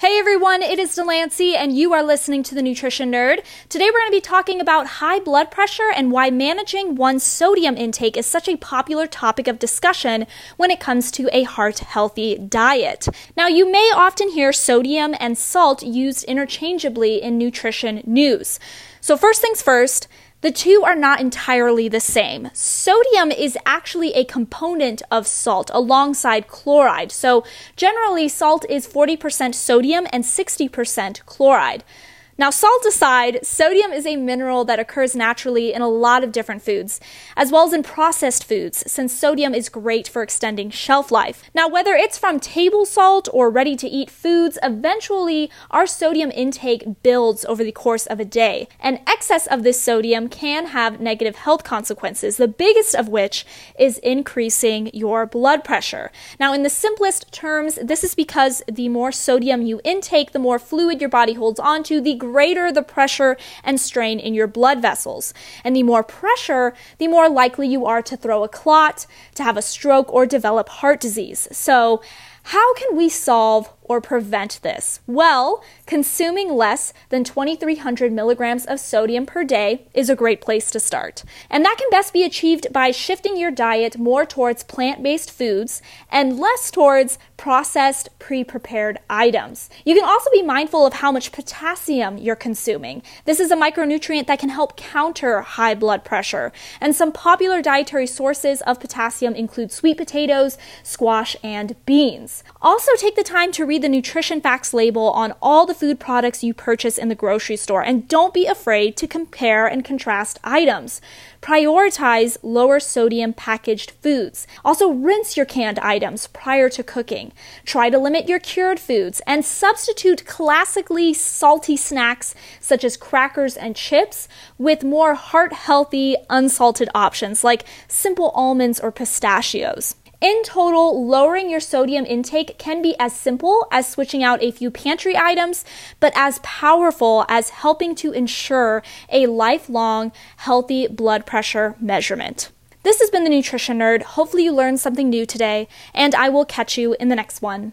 Hey everyone, it is Delancey, and you are listening to the Nutrition Nerd. Today we're going to be talking about high blood pressure and why managing one's sodium intake is such a popular topic of discussion when it comes to a heart healthy diet. Now, you may often hear sodium and salt used interchangeably in nutrition news. So, first things first, the two are not entirely the same. Sodium is actually a component of salt alongside chloride. So generally, salt is 40% sodium and 60% chloride. Now, salt aside, sodium is a mineral that occurs naturally in a lot of different foods, as well as in processed foods, since sodium is great for extending shelf life. Now, whether it's from table salt or ready to eat foods, eventually our sodium intake builds over the course of a day, and excess of this sodium can have negative health consequences, the biggest of which is increasing your blood pressure. Now, in the simplest terms, this is because the more sodium you intake, the more fluid your body holds onto, the greater the pressure and strain in your blood vessels. And the more pressure, the more likely you are to throw a clot, to have a stroke, or develop heart disease. So, how can we solve or prevent this? Well, consuming less than 2,300 milligrams of sodium per day is a great place to start. And that can best be achieved by shifting your diet more towards plant based foods and less towards processed, pre prepared items. You can also be mindful of how much potassium you're consuming. This is a micronutrient that can help counter high blood pressure. And some popular dietary sources of potassium include sweet potatoes, squash, and beans. Also, take the time to read the nutrition facts label on all the food products you purchase in the grocery store and don't be afraid to compare and contrast items. Prioritize lower sodium packaged foods. Also, rinse your canned items prior to cooking. Try to limit your cured foods and substitute classically salty snacks such as crackers and chips with more heart healthy, unsalted options like simple almonds or pistachios. In total, lowering your sodium intake can be as simple as switching out a few pantry items, but as powerful as helping to ensure a lifelong healthy blood pressure measurement. This has been the Nutrition Nerd. Hopefully, you learned something new today, and I will catch you in the next one.